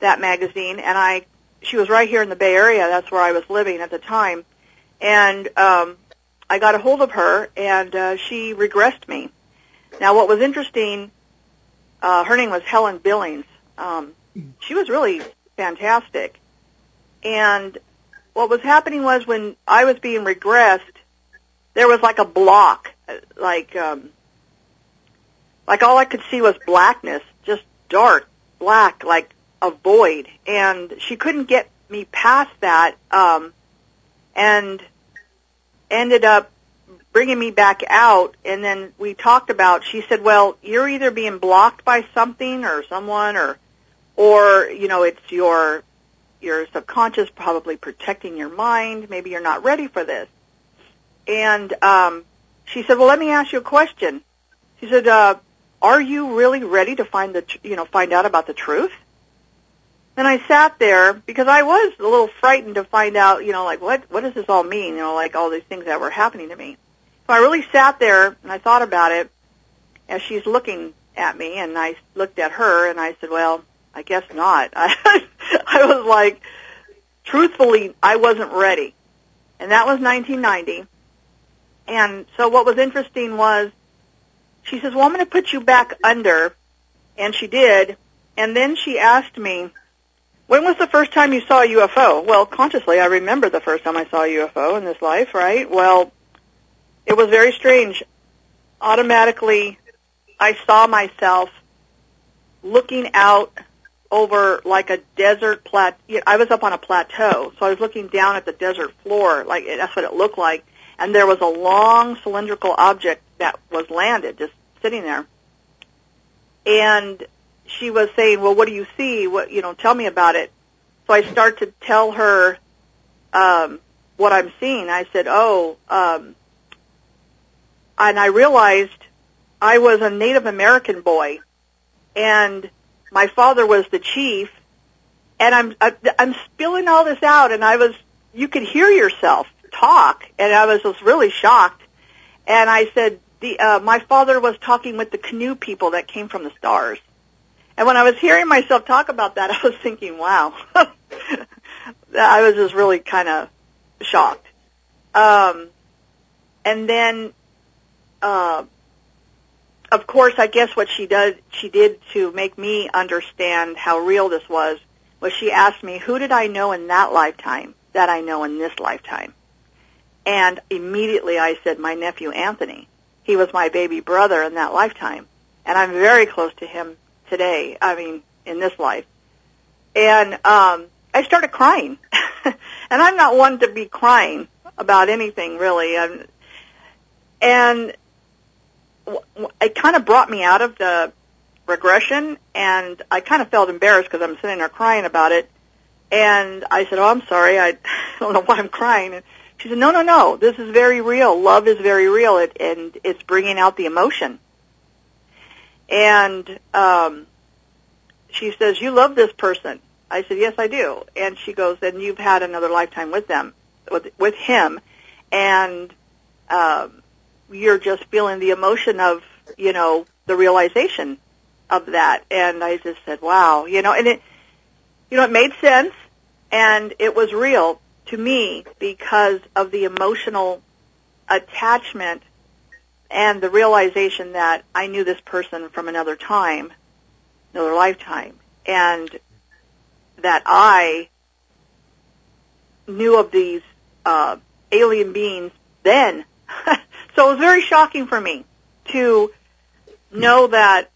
[SPEAKER 7] that magazine, and I she was right here in the Bay Area. That's where I was living at the time, and um, I got a hold of her, and uh, she regressed me. Now, what was interesting, uh, her name was Helen Billings. Um, she was really fantastic. And what was happening was when I was being regressed, there was like a block, like um, like all I could see was blackness, just dark, black, like a void, and she couldn't get me past that, um, and ended up bringing me back out. And then we talked about. She said, "Well, you're either being blocked by something or someone, or, or you know, it's your your subconscious probably protecting your mind. Maybe you're not ready for this." And um, she said, "Well, let me ask you a question." She said, uh, "Are you really ready to find the tr- you know find out about the truth?" And I sat there because I was a little frightened to find out, you know, like what what does this all mean? You know, like all these things that were happening to me. So I really sat there and I thought about it as she's looking at me, and I looked at her and I said, "Well, I guess not." I, I was like, truthfully, I wasn't ready, and that was 1990. And so what was interesting was she says, well, I'm going to put you back under. And she did. And then she asked me, when was the first time you saw a UFO? Well, consciously, I remember the first time I saw a UFO in this life, right? Well, it was very strange. Automatically, I saw myself looking out over like a desert plat. I was up on a plateau, so I was looking down at the desert floor. Like that's what it looked like and there was a long cylindrical object that was landed, just sitting there. And she was saying, "Well, what do you see? What you know? Tell me about it." So I start to tell her um, what I'm seeing. I said, "Oh," um, and I realized I was a Native American boy, and my father was the chief. And I'm I, I'm spilling all this out, and I was you could hear yourself talk, and I was just really shocked. And I said, the, uh, my father was talking with the canoe people that came from the stars. And when I was hearing myself talk about that, I was thinking, wow. I was just really kind of shocked. Um, and then, uh, of course, I guess what she does, she did to make me understand how real this was, was she asked me, who did I know in that lifetime that I know in this lifetime? And immediately I said, my nephew Anthony. He was my baby brother in that lifetime. And I'm very close to him today, I mean, in this life. And um, I started crying. and I'm not one to be crying about anything, really. I'm, and it kind of brought me out of the regression, and I kind of felt embarrassed because I'm sitting there crying about it. And I said, "Oh, I'm sorry. I don't know why I'm crying." And she said, no, no, no, this is very real. Love is very real, it, and it's bringing out the emotion. And um, she says, you love this person. I said, yes, I do. And she goes, then you've had another lifetime with them, with, with him, and um, you're just feeling the emotion of, you know, the realization of that. And I just said, wow, you know, and it, you know, it made sense, and it was real to me because of the emotional attachment and the realization that I knew this person from another time, another lifetime, and that I knew of these uh, alien beings then. so it was very shocking for me to know that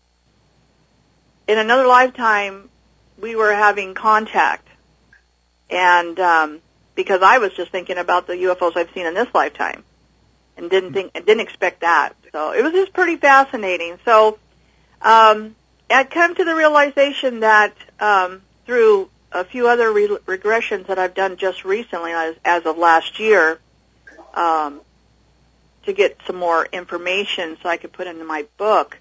[SPEAKER 7] in another lifetime we were having contact, and um, because I was just thinking about the UFOs I've seen in this lifetime and didn't think and didn't expect that. So it was just pretty fascinating. So um, I'd come to the realization that um, through a few other re- regressions that I've done just recently, as, as of last year, um, to get some more information so I could put into my book.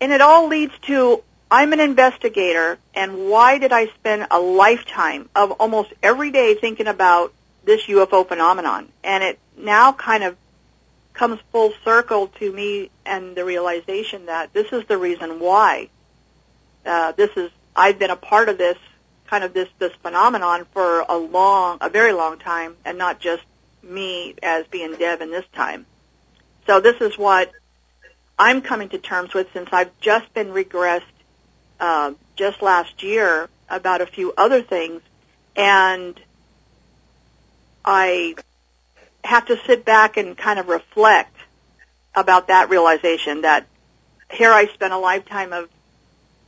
[SPEAKER 7] And it all leads to I'm an investigator, and why did I spend a lifetime of almost every day thinking about this UFO phenomenon? And it now kind of comes full circle to me and the realization that this is the reason why. Uh, this is I've been a part of this kind of this this phenomenon for a long, a very long time, and not just me as being Deb in this time. So this is what I'm coming to terms with since I've just been regressed uh, just last year about a few other things, and I have to sit back and kind of reflect about that realization that here I spent a lifetime of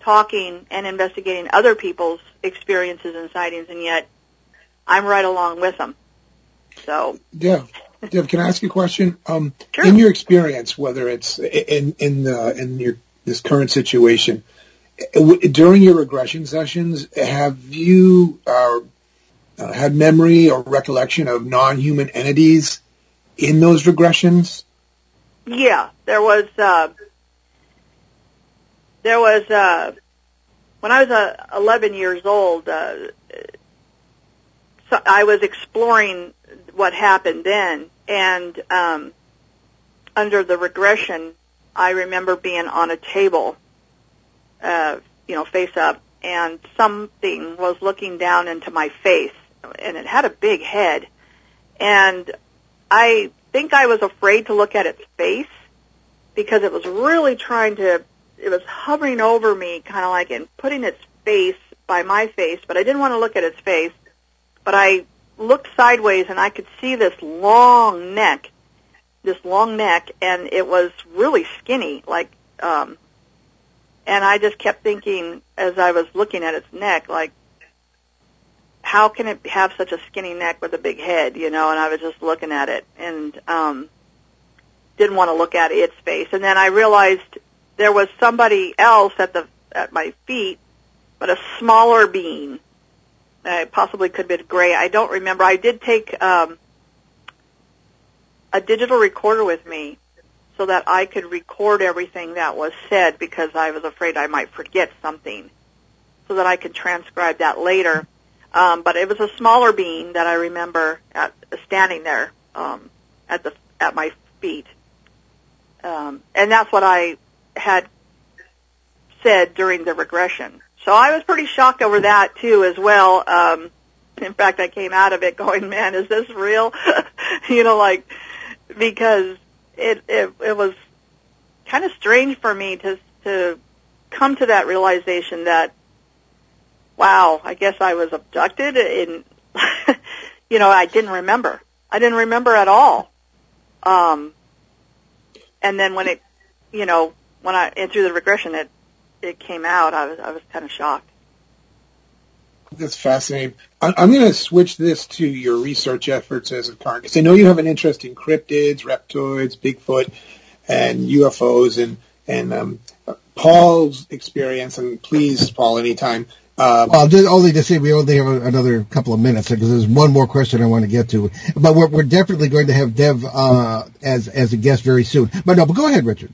[SPEAKER 7] talking and investigating other people's experiences and sightings, and yet I'm right along with them. So,
[SPEAKER 3] Dev, Dev, can I ask you a question? Um,
[SPEAKER 7] Sure.
[SPEAKER 3] In your experience, whether it's in in the in your this current situation, during your regression sessions, have you uh, had memory or recollection of non-human entities in those regressions?
[SPEAKER 7] yeah, there was uh, there was uh, when I was uh, 11 years old. Uh, so I was exploring what happened then, and um, under the regression, I remember being on a table, uh, you know, face up, and something was looking down into my face, and it had a big head, and I think I was afraid to look at its face because it was really trying to, it was hovering over me, kind of like and putting its face by my face, but I didn't want to look at its face. But I looked sideways and I could see this long neck, this long neck, and it was really skinny, like, um, and I just kept thinking as I was looking at its neck, like, how can it have such a skinny neck with a big head, you know? And I was just looking at it and um, didn't want to look at its face. And then I realized there was somebody else at the at my feet, but a smaller being. It possibly could be gray. I don't remember. I did take um, a digital recorder with me so that I could record everything that was said because I was afraid I might forget something, so that I could transcribe that later. Um, but it was a smaller being that I remember at, standing there um, at the at my feet, um, and that's what I had said during the regression. So I was pretty shocked over that too, as well. Um, in fact, I came out of it going, "Man, is this real?" you know, like because it it, it was kind of strange for me to to come to that realization that wow, I guess I was abducted and you know, I didn't remember. I didn't remember at all. Um and then when it you know, when I and through the regression it it came out, I was I was kind of shocked.
[SPEAKER 3] That's fascinating. I'm going to switch this to your research efforts as a current, because I know you have an interest in cryptids, reptoids, Bigfoot, and UFOs, and and um, Paul's experience. And please, Paul, anytime. Uh,
[SPEAKER 2] Well, just only to say we only have another couple of minutes because there's one more question I want to get to, but we're, we're definitely going to have Dev uh, as as a guest very soon. But no, but go ahead, Richard.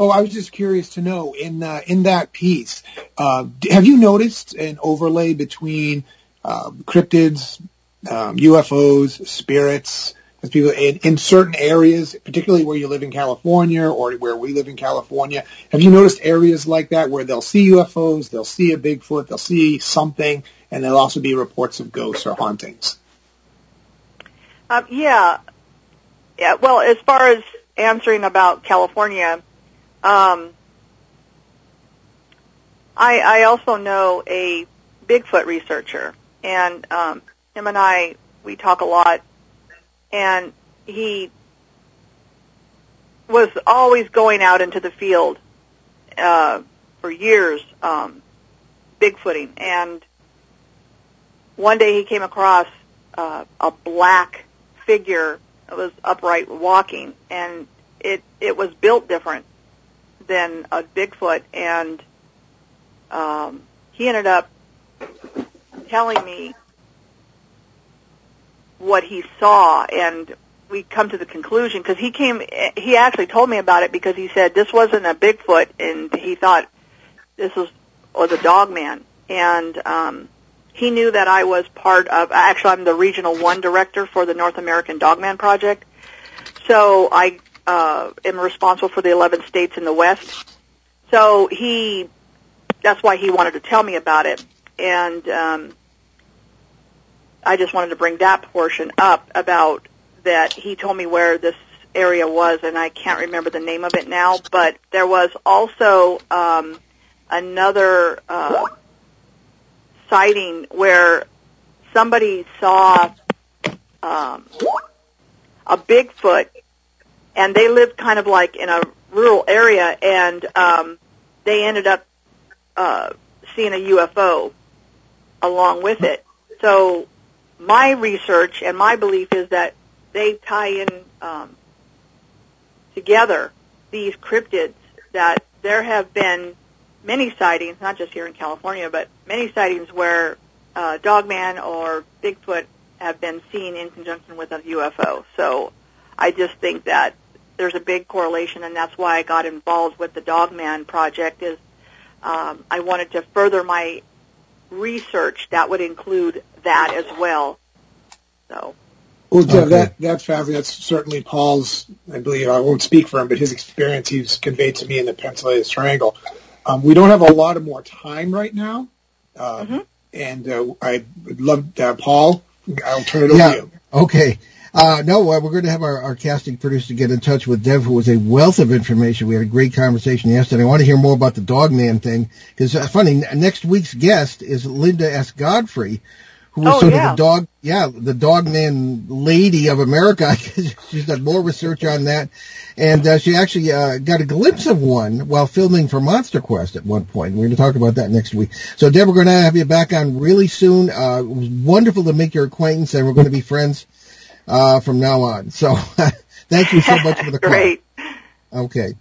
[SPEAKER 3] Oh, I was just curious to know in uh, in that piece, uh, have you noticed an overlay between uh, cryptids, um, UFOs, spirits? People in, in certain areas, particularly where you live in California or where we live in California, have you noticed areas like that where they'll see UFOs, they'll see a Bigfoot, they'll see something, and there'll also be reports of ghosts or hauntings?
[SPEAKER 7] Um, yeah, yeah. Well, as far as answering about California, um, I, I also know a Bigfoot researcher, and um, him and I we talk a lot, and he was always going out into the field uh, for years, um, Bigfooting, and one day he came across uh, a black figure that was upright walking, and it it was built different than a Bigfoot, and um, he ended up telling me what he saw, and we come to the conclusion because he came. He actually told me about it because he said this wasn't a Bigfoot, and he thought this was or the Dog Man, and um, he knew that I was part of. Actually, I'm the regional one director for the North American Dogman Project. So I uh, am responsible for the 11 states in the West. So he, that's why he wanted to tell me about it, and um, I just wanted to bring that portion up about that. He told me where this area was, and I can't remember the name of it now. But there was also um, another uh, sighting where somebody saw um, a Bigfoot, and they lived kind of like in a rural area, and um, they ended up uh, seeing a UFO along with it. So my research and my belief is that they tie in um, together these cryptids. That there have been many sightings, not just here in California, but many sightings where uh, Dogman or Bigfoot have been seen in conjunction with a UFO. So I just think that there's a big correlation, and that's why I got involved with the Dogman project. Is um, I wanted to further my research that would include that as well. So.
[SPEAKER 3] Well, yeah, okay. that that's fabulous. That's certainly Paul's. I believe I won't speak for him, but his experience he's conveyed to me in the Pennsylvania Triangle. Um, we don't have a lot of more time right now, uh, mm-hmm. and uh, I would love uh, Paul. I'll turn it over
[SPEAKER 2] yeah.
[SPEAKER 3] to you.
[SPEAKER 2] Okay. Uh, no, uh, we're going to have our, our casting producer get in touch with Dev, who was a wealth of information. We had a great conversation yesterday. I want to hear more about the dog man thing because uh, funny. Next week's guest is Linda S. Godfrey, who was
[SPEAKER 7] oh,
[SPEAKER 2] sort
[SPEAKER 7] yeah.
[SPEAKER 2] of the dog, yeah, the dog man lady of America. She's done more research on that, and uh, she actually uh, got a glimpse of one while filming for Monster Quest at one point. We're going to talk about that next week. So, Deb, we're going to have you back on really soon. Uh, it was wonderful to make your acquaintance, and we're going to be friends uh, from now on. So thank you so much for the call.
[SPEAKER 7] Great.
[SPEAKER 2] Okay.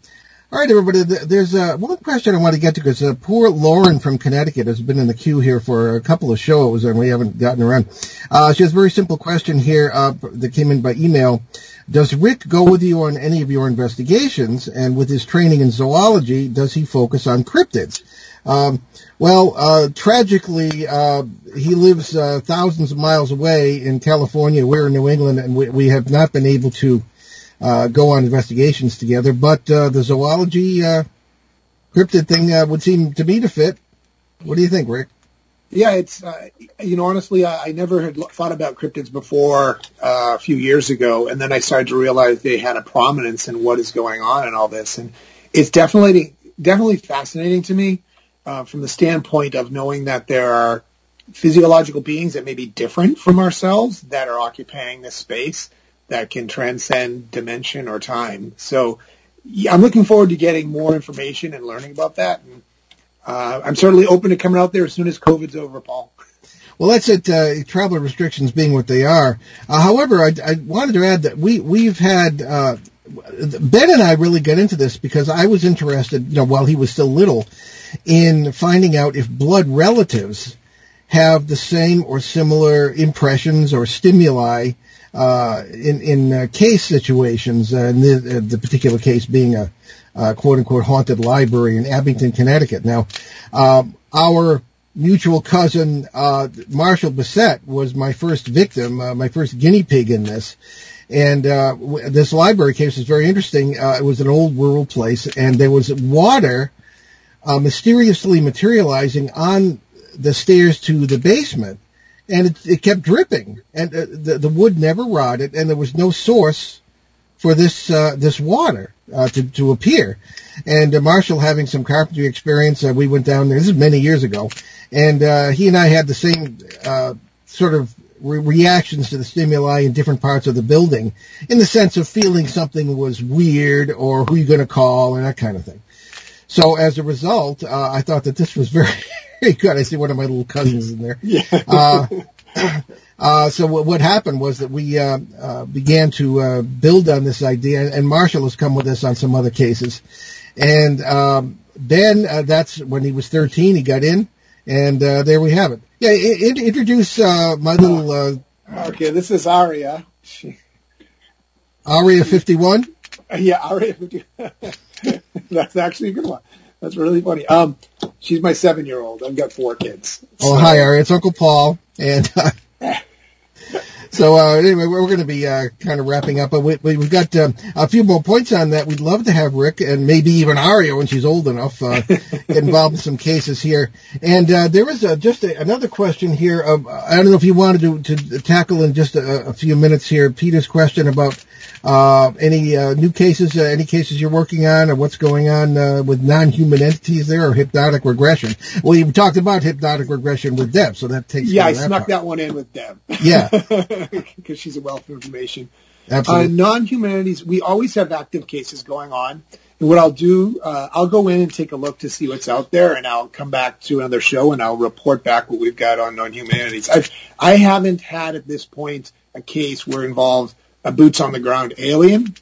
[SPEAKER 2] All right, everybody. There's uh, one question I want to get to because uh, poor Lauren from Connecticut has been in the queue here for a couple of shows and we haven't gotten around. Uh, she has a very simple question here uh, that came in by email. Does Rick go with you on any of your investigations? And with his training in zoology, does he focus on cryptids? Um, well, uh, tragically, uh, he lives uh, thousands of miles away in California. We're in New England, and we, we have not been able to uh, go on investigations together. But uh, the zoology uh, cryptid thing would seem to me to fit. What do you think, Rick?
[SPEAKER 3] Yeah, it's you know honestly, I, I never had thought about cryptids before a few years ago, and then I started to realize they had a prominence in what is going on and all this, and it's definitely definitely fascinating to me uh, from the standpoint of knowing that there are physiological beings that may be different from ourselves that are occupying this space that can transcend dimension or time. So yeah, I'm looking forward to getting more information and learning about that. And, uh, I'm certainly open to coming out there as soon as COVID's over, Paul.
[SPEAKER 2] Well, that's it. Uh, travel restrictions being what they are. Uh, however, I, I, wanted to add that we we've had uh, Ben and I really got into this because I was interested, you know, while he was still little, in finding out if blood relatives have the same or similar impressions or stimuli uh, in in uh, case situations. Uh, the, uh, the particular case being a, a quote unquote haunted library in Abington, Connecticut. Now, um, our mutual cousin uh, Marshall Bissett was my first victim, uh, my first guinea pig in this. And uh, this library case is very interesting. Uh, it was an old rural place, and there was water uh, mysteriously materializing on the stairs to the basement, and it, it kept dripping, and uh, the, the wood never rotted, and there was no source for this uh, this water uh, to to appear. And uh, Marshall, having some carpentry experience, uh, we went down there. This is many years ago, and uh, he and I had the same uh, sort of re- reactions to the stimuli in different parts of the building, in the sense of feeling something was weird or who you're going to call and that kind of thing. So as a result, uh, I thought that this was very, very good. I see one of my little cousins in there.
[SPEAKER 3] Yeah.
[SPEAKER 2] uh, uh, so what, what happened was that we uh, uh, began to uh, build on this idea, and Marshall has come with us on some other cases. And um, then uh, that's when he was 13, he got in, and uh, there we have it. Yeah, I- I- introduce uh, my little uh,
[SPEAKER 3] Okay, this is Aria.
[SPEAKER 2] Aria 51.
[SPEAKER 3] yeah, Aria. That's actually a good one. That's really funny. Um, she's my seven-year-old. I've got four kids.
[SPEAKER 2] Oh, hi, Aria. It's Uncle Paul. And uh, so uh, anyway, we're going to be uh, kind of wrapping up, but we, we've got uh, a few more points on that. We'd love to have Rick and maybe even Aria when she's old enough uh, get involved in some cases here. And uh, there is a, just a, another question here. Of, I don't know if you wanted to, to tackle in just a, a few minutes here Peter's question about uh, any uh, new cases, uh, any cases you're working on, or what's going on uh, with non-human entities there, or hypnotic regression? Well, you talked about hypnotic regression with Deb, so that takes.
[SPEAKER 3] Yeah, I
[SPEAKER 2] that
[SPEAKER 3] snuck
[SPEAKER 2] part.
[SPEAKER 3] that one in with Deb.
[SPEAKER 2] Yeah,
[SPEAKER 3] because she's a wealth of information.
[SPEAKER 2] absolutely.
[SPEAKER 3] Uh, non-humanities, we always have active cases going on. And what I'll do, uh, I'll go in and take a look to see what's out there, and I'll come back to another show and I'll report back what we've got on non-humanities. I've, I haven't had at this point a case where it involves a boots on the ground alien,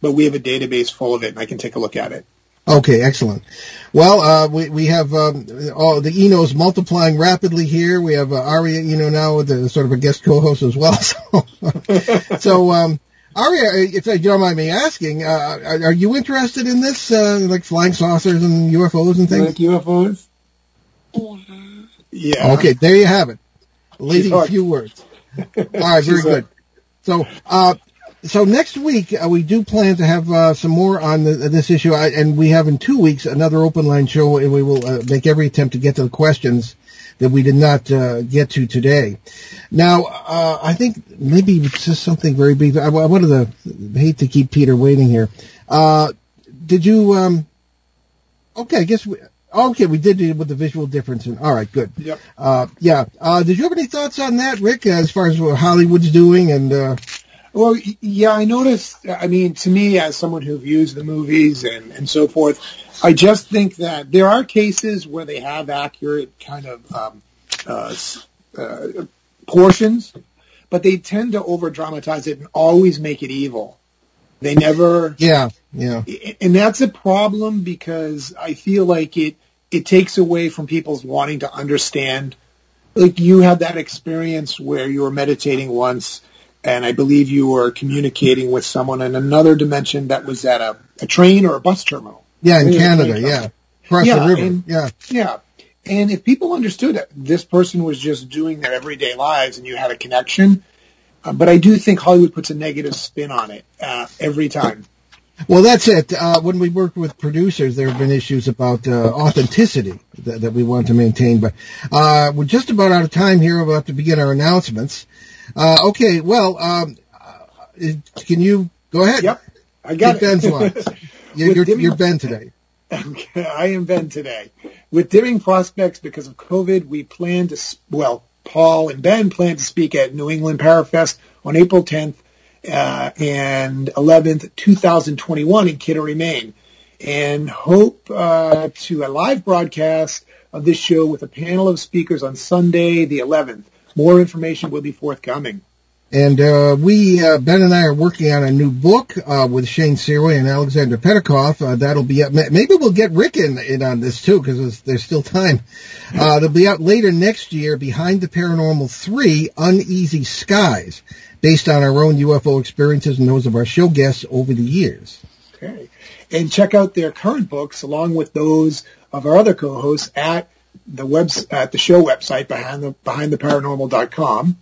[SPEAKER 3] but we have a database full of it, and I can take a look at it.
[SPEAKER 2] Okay, excellent. Well, uh, we we have um, all the Enos multiplying rapidly here. We have uh, Aria know, now with a, sort of a guest co-host as well. So, so um, Aria, if you don't mind me asking, uh, are, are you interested in this, uh, like flying saucers and UFOs and things?
[SPEAKER 3] Like UFOs? Yeah.
[SPEAKER 2] Okay, there you have it. Lady, a
[SPEAKER 3] hooked.
[SPEAKER 2] few words. All right, very good. So, uh, so next week uh, we do plan to have uh, some more on the, this issue, I, and we have in two weeks another open line show, and we will uh, make every attempt to get to the questions that we did not uh, get to today. Now, uh, I think maybe it's just something very brief. I, I wanted to hate to keep Peter waiting here. Uh, did you? Um, okay, I guess we. Okay, we did it with the visual difference. And, all right, good.
[SPEAKER 3] Yep.
[SPEAKER 2] Uh, yeah. Uh, did you have any thoughts on that, Rick, as far as what Hollywood's doing? And uh,
[SPEAKER 3] Well, yeah, I noticed. I mean, to me, as someone who views the movies and, and so forth, I just think that there are cases where they have accurate kind of um, uh, s- uh, portions, but they tend to over dramatize it and always make it evil. They never
[SPEAKER 2] yeah, yeah,
[SPEAKER 3] and that's a problem because I feel like it it takes away from people's wanting to understand. Like you had that experience where you were meditating once, and I believe you were communicating with someone in another dimension that was at a, a train or a bus terminal.
[SPEAKER 2] yeah, in Canada,
[SPEAKER 3] yeah.
[SPEAKER 2] yeah, across
[SPEAKER 3] Yeah,
[SPEAKER 2] the river,
[SPEAKER 3] and-
[SPEAKER 2] yeah,
[SPEAKER 3] Yeah. And if people understood that this person was just doing their everyday lives and you had a connection, uh, but I do think Hollywood puts a negative spin on it uh, every time.
[SPEAKER 2] Well, that's it. Uh, when we work with producers, there have been issues about uh, authenticity that, that we want to maintain. But uh, we're just about out of time here. Have to begin our announcements. Uh, okay, well, um, uh, can you go ahead?
[SPEAKER 3] Yep, I got
[SPEAKER 2] Ben's
[SPEAKER 3] it.
[SPEAKER 2] You're, you're,
[SPEAKER 3] dimming-
[SPEAKER 2] you're Ben today.
[SPEAKER 3] Okay, I am Ben today. With dimming prospects because of COVID, we plan to, well, Paul and Ben plan to speak at New England Parafest on April 10th uh, and 11th, 2021 in Kittery, Maine. And hope uh, to a live broadcast of this show with a panel of speakers on Sunday, the 11th. More information will be forthcoming.
[SPEAKER 2] And uh, we, uh, Ben and I are working on a new book uh, with Shane Searway and Alexander Petikoff. Uh, that'll be up. Maybe we'll get Rick in, in on this too because there's, still time. Uh, they'll be out later next year. Behind the Paranormal Three: Uneasy Skies, based on our own UFO experiences and those of our show guests over the years.
[SPEAKER 3] Okay. And check out their current books along with those of our other co-hosts at the webs at the show website behind the behindtheparanormal.com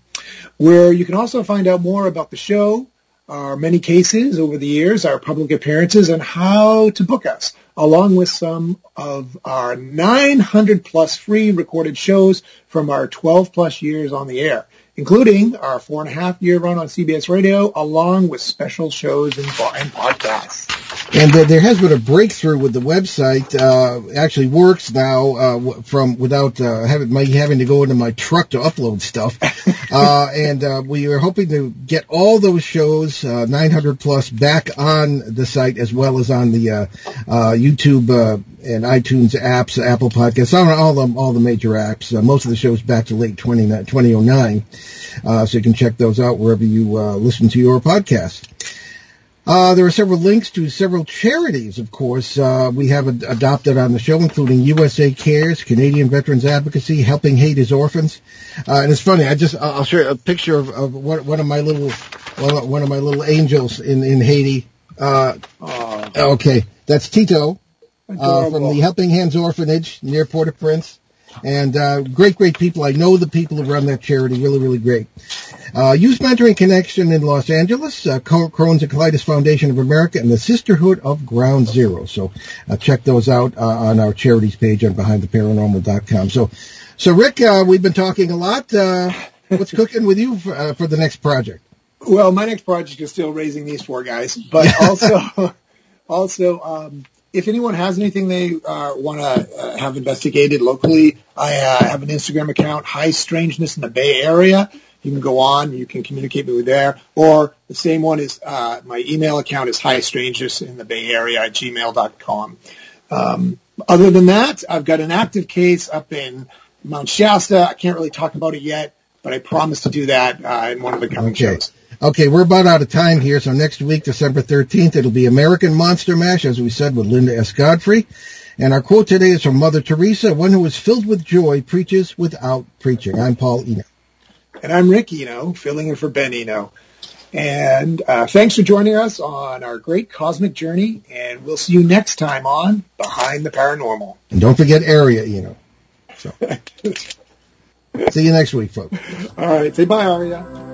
[SPEAKER 3] where you can also find out more about the show, our many cases over the years, our public appearances, and how to book us, along with some of our 900 plus free recorded shows from our 12 plus years on the air, including our four and a half year run on CBS Radio, along with special shows and, and podcasts.
[SPEAKER 2] And uh, there has been a breakthrough with the website. Uh, actually works now uh, from without uh, having my having to go into my truck to upload stuff. uh, and uh, we are hoping to get all those shows, uh, 900 plus, back on the site as well as on the uh, uh, YouTube uh, and iTunes apps, Apple Podcasts, all, all the all the major apps. Uh, most of the shows back to late 20, 2009, uh, so you can check those out wherever you uh, listen to your podcast. Uh, there are several links to several charities, of course, uh, we have ad- adopted on the show, including USA Cares, Canadian Veterans Advocacy, Helping Haiti's Orphans. Uh, and it's funny, I just, I'll show you a picture of, of one, one of my little, one one of my little angels in, in Haiti. Uh,
[SPEAKER 3] Oh,
[SPEAKER 2] okay, that's Tito, uh, from the Helping Hands Orphanage near Port-au-Prince. And, uh, great, great people. I know the people who run that charity. Really, really great. Uh, Youth Mentoring Connection in Los Angeles, uh, Crohn's and Colitis Foundation of America, and the Sisterhood of Ground Zero. So uh, check those out uh, on our charities page on BehindTheParanormal.com. So, so Rick, uh, we've been talking a lot. Uh, what's cooking with you for, uh, for the next project?
[SPEAKER 3] Well, my next project is still raising these four guys, but also, also, um, if anyone has anything they uh, want to uh, have investigated locally, I uh, have an Instagram account, High Strangeness in the Bay Area. You can go on, you can communicate with me there, or the same one is uh, my email account is High Strangeness in the Bay Area at gmail.com. Um, other than that, I've got an active case up in Mount Shasta. I can't really talk about it yet, but I promise to do that uh, in one of the coming
[SPEAKER 2] Okay.
[SPEAKER 3] shows.
[SPEAKER 2] Okay, we're about out of time here, so next week, December 13th, it'll be American Monster Mash, as we said, with Linda S. Godfrey. And our quote today is from Mother Teresa, one who is filled with joy preaches without preaching. I'm Paul Eno.
[SPEAKER 3] And I'm Rick Eno, filling in for Ben Eno. And uh, thanks for joining us on our great cosmic journey, and we'll see you next time on Behind the Paranormal.
[SPEAKER 2] And don't forget Aria, Eno. So, see you next week, folks.
[SPEAKER 3] All right, say bye, Aria.